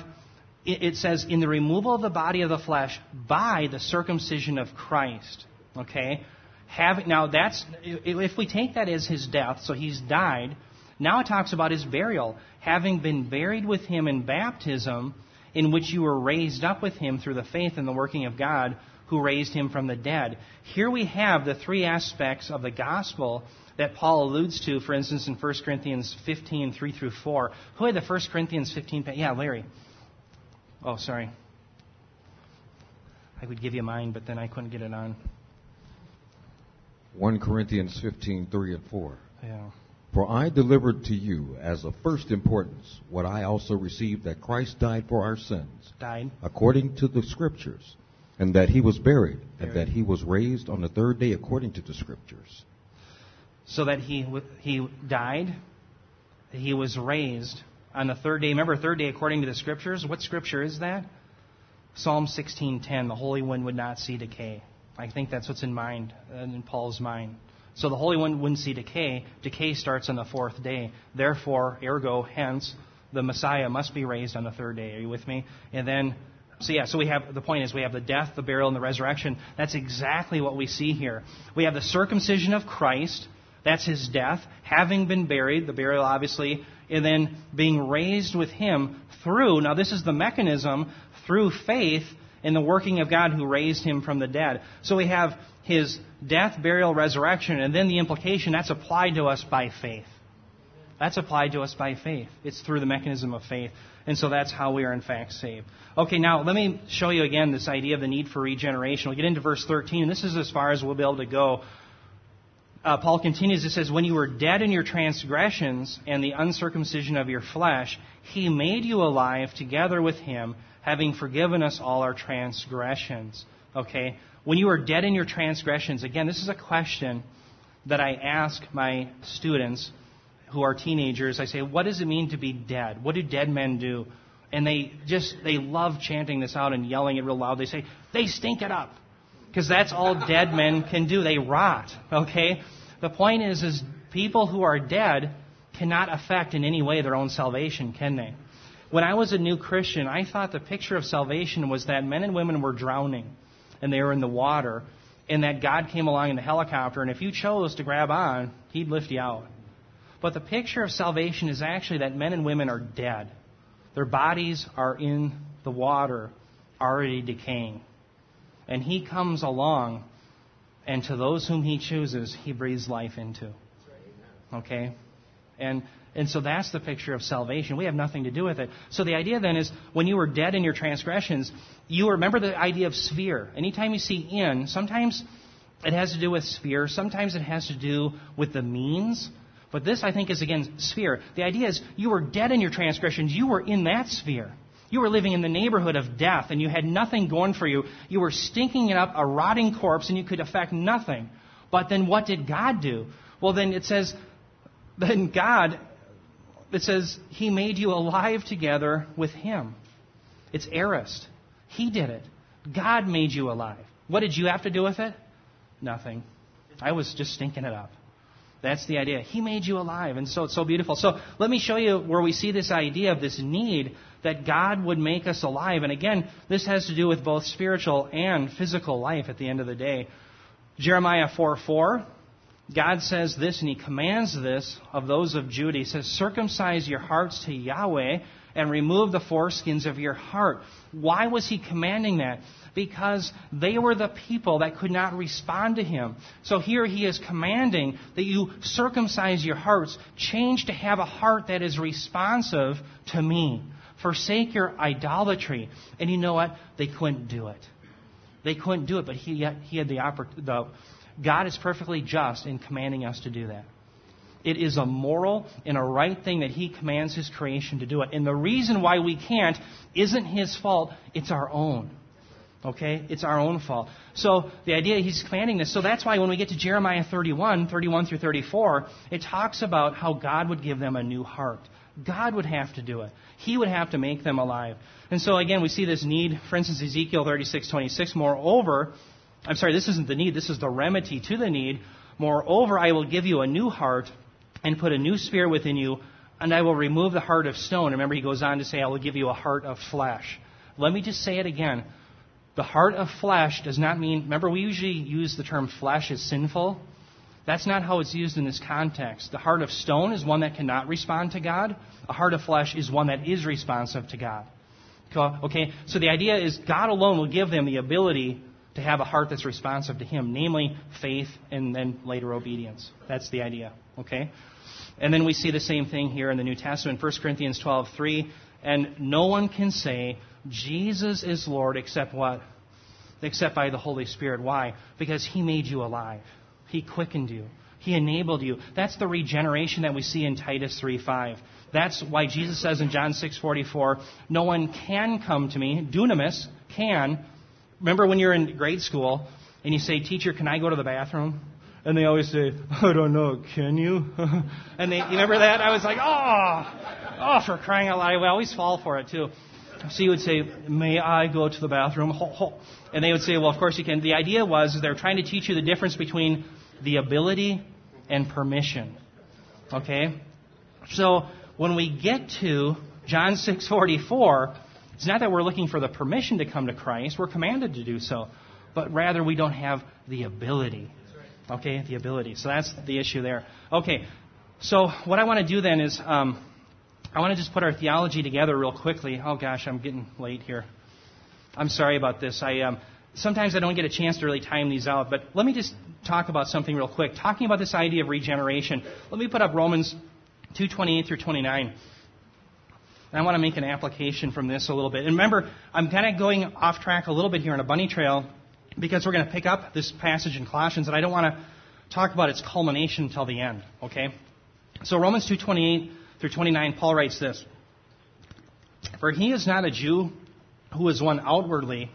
it says, in the removal of the body of the flesh by the circumcision of Christ. Okay? Have, now that's, if we take that as his death, so he's died, now it talks about his burial. Having been buried with him in baptism, in which you were raised up with him through the faith and the working of God who raised him from the dead. Here we have the three aspects of the gospel that Paul alludes to, for instance, in 1 Corinthians 15, 3 through 4. Who had the 1 Corinthians 15? Yeah, Larry. Oh, sorry. I would give you mine, but then I couldn't get it on. 1 Corinthians 15, 3 and 4. Yeah. For I delivered to you as of first importance what I also received that Christ died for our sins. Died. According to the Scriptures. And that he was buried, buried. and that he was raised on the third day according to the Scriptures. So that he, he died, he was raised on the third day. Remember, third day according to the Scriptures? What Scripture is that? Psalm 16:10, the Holy One would not see decay. I think that's what's in mind, uh, in Paul's mind. So the Holy One wouldn't see decay. Decay starts on the fourth day. Therefore, ergo, hence, the Messiah must be raised on the third day. Are you with me? And then, so yeah, so we have, the point is we have the death, the burial, and the resurrection. That's exactly what we see here. We have the circumcision of Christ. That's his death, having been buried, the burial obviously, and then being raised with him through, now this is the mechanism, through faith in the working of God who raised him from the dead. So we have his death, burial, resurrection, and then the implication that's applied to us by faith. That's applied to us by faith. It's through the mechanism of faith. And so that's how we are in fact saved. Okay, now let me show you again this idea of the need for regeneration. We'll get into verse 13, and this is as far as we'll be able to go. Uh, Paul continues, it says, When you were dead in your transgressions and the uncircumcision of your flesh, he made you alive together with him, having forgiven us all our transgressions. Okay? When you are dead in your transgressions, again, this is a question that I ask my students who are teenagers. I say, what does it mean to be dead? What do dead men do? And they just, they love chanting this out and yelling it real loud. They say, they stink it up. Because that's all dead men can do. They rot. Okay? The point is, is people who are dead cannot affect in any way their own salvation, can they? When I was a new Christian, I thought the picture of salvation was that men and women were drowning and they were in the water, and that God came along in the helicopter, and if you chose to grab on, He'd lift you out. But the picture of salvation is actually that men and women are dead. Their bodies are in the water, already decaying. And He comes along, and to those whom He chooses, He breathes life into. Okay? And and so that's the picture of salvation. We have nothing to do with it. So the idea then is when you were dead in your transgressions, you remember the idea of sphere. Anytime you see in, sometimes it has to do with sphere, sometimes it has to do with the means. But this, I think, is again sphere. The idea is you were dead in your transgressions, you were in that sphere. You were living in the neighborhood of death and you had nothing going for you. You were stinking it up, a rotting corpse, and you could affect nothing. But then what did God do? Well, then it says, then God it says he made you alive together with him. It's aorist. He did it. God made you alive. What did you have to do with it? Nothing. I was just stinking it up. That's the idea. He made you alive, and so it's so beautiful. So let me show you where we see this idea of this need that God would make us alive. And again, this has to do with both spiritual and physical life at the end of the day. Jeremiah 4 4 God says this, and He commands this of those of Judah. He says, Circumcise your hearts to Yahweh and remove the foreskins of your heart. Why was He commanding that? Because they were the people that could not respond to Him. So here He is commanding that you circumcise your hearts, change to have a heart that is responsive to me. Forsake your idolatry. And you know what? They couldn't do it. They couldn't do it, but He, he had the opportunity God is perfectly just in commanding us to do that. It is a moral and a right thing that He commands His creation to do it. And the reason why we can't isn't His fault, it's our own. Okay? It's our own fault. So the idea He's commanding this. So that's why when we get to Jeremiah 31, 31 through 34, it talks about how God would give them a new heart. God would have to do it. He would have to make them alive. And so again, we see this need. For instance, Ezekiel 36:26. Moreover, I'm sorry, this isn't the need. This is the remedy to the need. Moreover, I will give you a new heart and put a new spirit within you, and I will remove the heart of stone. Remember, he goes on to say, I will give you a heart of flesh. Let me just say it again. The heart of flesh does not mean, remember, we usually use the term flesh as sinful. That's not how it's used in this context. The heart of stone is one that cannot respond to God. A heart of flesh is one that is responsive to God. Okay? So the idea is God alone will give them the ability to have a heart that's responsive to Him, namely faith and then later obedience. That's the idea. Okay? And then we see the same thing here in the New Testament, 1 Corinthians 12:3, and no one can say Jesus is Lord except what? Except by the Holy Spirit. Why? Because He made you alive. He quickened you. He enabled you. That's the regeneration that we see in Titus 3:5. That's why Jesus says in John 6:44, "No one can come to me, dunamis can." Remember when you're in grade school and you say, "Teacher, can I go to the bathroom?" And they always say, "I don't know, can you?" and they, you remember that? I was like, "Oh, oh, for crying out loud!" We always fall for it too. So you would say, May I go to the bathroom? And they would say, Well, of course you can. The idea was they're trying to teach you the difference between the ability and permission. Okay? So when we get to John 6:44, it's not that we're looking for the permission to come to Christ, we're commanded to do so, but rather we don't have the ability. Okay, the ability. So that's the issue there. Okay, so what I want to do then is um, I want to just put our theology together real quickly. Oh gosh, I'm getting late here. I'm sorry about this. I um, sometimes I don't get a chance to really time these out, but let me just talk about something real quick. Talking about this idea of regeneration, let me put up Romans 2:28 through 29. And I want to make an application from this a little bit. And remember, I'm kind of going off track a little bit here on a bunny trail because we're going to pick up this passage in Colossians, and I don't want to talk about its culmination until the end. Okay? So Romans 2:28 through 29, Paul writes this: For he is not a Jew who is one outwardly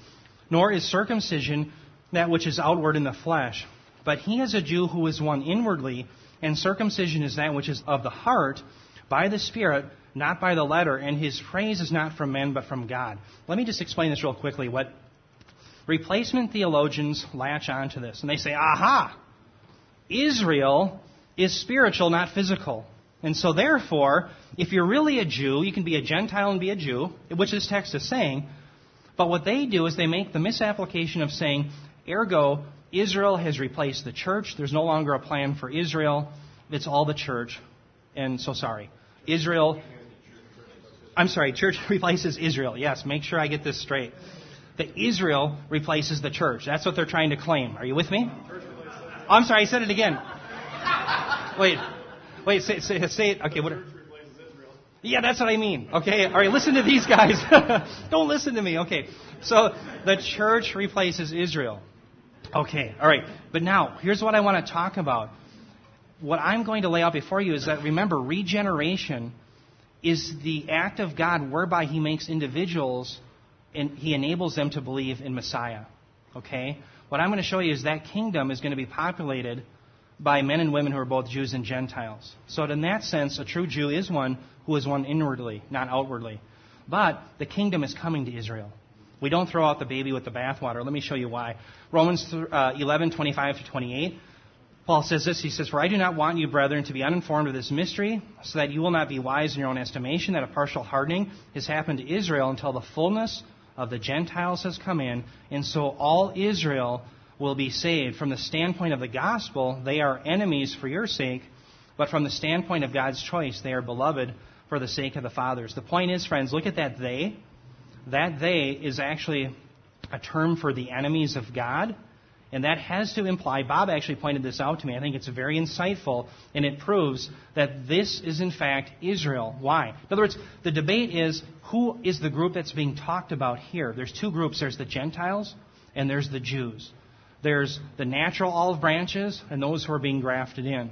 nor is circumcision that which is outward in the flesh. But he is a Jew who is one inwardly, and circumcision is that which is of the heart, by the Spirit, not by the letter. And his praise is not from men, but from God. Let me just explain this real quickly. What replacement theologians latch onto this, and they say, aha, Israel is spiritual, not physical. And so, therefore, if you're really a Jew, you can be a Gentile and be a Jew, which this text is saying. But what they do is they make the misapplication of saying, ergo, Israel has replaced the church. There's no longer a plan for Israel. It's all the church. And so sorry. Israel. I'm sorry, church replaces Israel. Yes, make sure I get this straight. The Israel replaces the church. That's what they're trying to claim. Are you with me? I'm sorry, I said it again. Wait, wait, say, say, say it. Okay, what? Yeah, that's what I mean. Okay, all right, listen to these guys. Don't listen to me. Okay, so the church replaces Israel. Okay, all right, but now here's what I want to talk about. What I'm going to lay out before you is that remember, regeneration is the act of God whereby He makes individuals and He enables them to believe in Messiah. Okay? What I'm going to show you is that kingdom is going to be populated by men and women who are both Jews and Gentiles. So, in that sense, a true Jew is one who is one inwardly, not outwardly. But the kingdom is coming to Israel. We don't throw out the baby with the bathwater. Let me show you why. Romans uh, 11, 25 to 28. Paul says this. He says, For I do not want you, brethren, to be uninformed of this mystery, so that you will not be wise in your own estimation, that a partial hardening has happened to Israel until the fullness of the Gentiles has come in, and so all Israel will be saved. From the standpoint of the gospel, they are enemies for your sake, but from the standpoint of God's choice, they are beloved for the sake of the fathers. The point is, friends, look at that they. That they is actually a term for the enemies of God. And that has to imply, Bob actually pointed this out to me. I think it's very insightful, and it proves that this is in fact Israel. Why? In other words, the debate is who is the group that's being talked about here? There's two groups there's the Gentiles, and there's the Jews. There's the natural olive branches, and those who are being grafted in.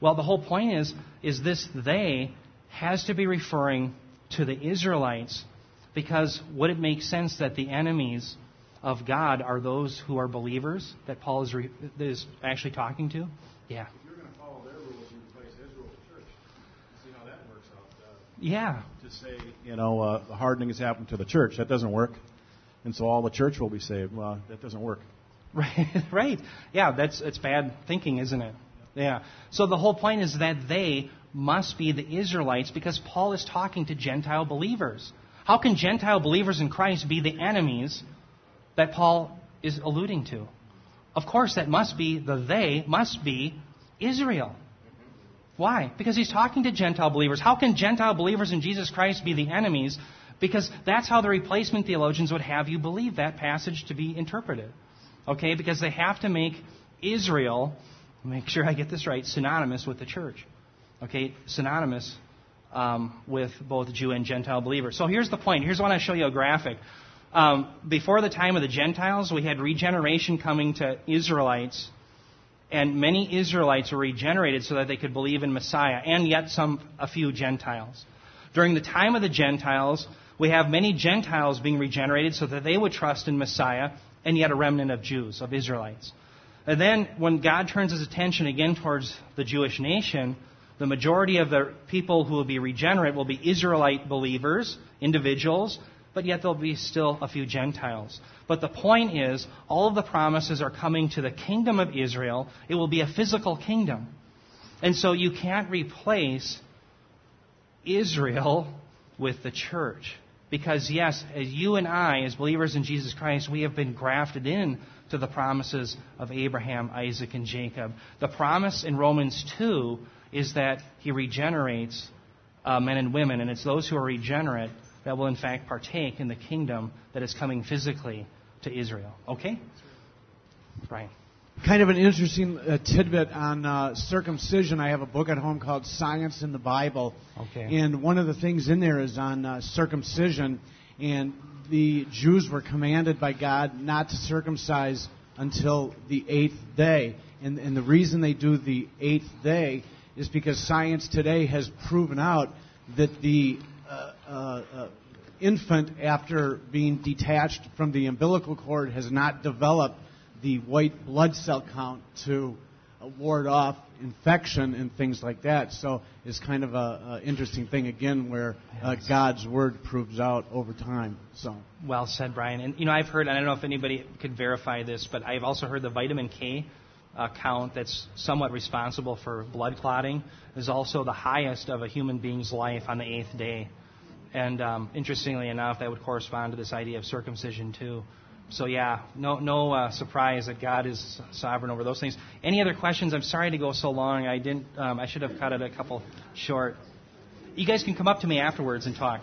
Well, the whole point is, is this they has to be referring to the Israelites because would it make sense that the enemies of God are those who are believers that Paul is, re, is actually talking to? Yeah. If you're going to follow their rules, you replace Israel's church. See how that works out. Uh, Yeah. To say, you know, uh, the hardening has happened to the church. That doesn't work. And so all the church will be saved. Well, that doesn't work. Right, right. Yeah, that's it's bad thinking, isn't it? Yeah. So the whole point is that they must be the Israelites because Paul is talking to Gentile believers. How can Gentile believers in Christ be the enemies that Paul is alluding to? Of course, that must be the they must be Israel. Why? Because he's talking to Gentile believers. How can Gentile believers in Jesus Christ be the enemies? Because that's how the replacement theologians would have you believe that passage to be interpreted. Okay? Because they have to make Israel, make sure I get this right, synonymous with the church. Okay? Synonymous um, with both Jew and Gentile believers. So here's the point. Here's what I show you a graphic. Um, before the time of the Gentiles, we had regeneration coming to Israelites, and many Israelites were regenerated so that they could believe in Messiah, and yet some, a few Gentiles. During the time of the Gentiles, we have many Gentiles being regenerated so that they would trust in Messiah, and yet a remnant of Jews, of Israelites. And then, when God turns his attention again towards the Jewish nation, the majority of the people who will be regenerate will be Israelite believers, individuals, but yet there'll be still a few Gentiles. But the point is, all of the promises are coming to the kingdom of Israel. It will be a physical kingdom. And so you can't replace Israel with the church. Because, yes, as you and I, as believers in Jesus Christ, we have been grafted in to the promises of Abraham, Isaac, and Jacob. The promise in Romans 2 is that he regenerates uh, men and women, and it's those who are regenerate that will, in fact, partake in the kingdom that is coming physically to Israel. Okay? Brian. Kind of an interesting uh, tidbit on uh, circumcision. I have a book at home called Science in the Bible. Okay. And one of the things in there is on uh, circumcision. And the Jews were commanded by God not to circumcise until the eighth day. And, and the reason they do the eighth day is because science today has proven out that the infant, after being detached from the umbilical cord, has not developed the white blood cell count to uh, ward off infection and things like that. So it's kind of a, a interesting thing again, where uh, God's word proves out over time. So well said, Brian. And you know, I've heard, I don't know if anybody could verify this, but I've also heard the vitamin K uh, count that's somewhat responsible for blood clotting is also the highest of a human being's life on the eighth day. And um, interestingly enough, that would correspond to this idea of circumcision too. So yeah, no no uh, surprise that God is sovereign over those things. Any other questions? I'm sorry to go so long. I didn't. Um, I should have cut it a couple short. You guys can come up to me afterwards and talk.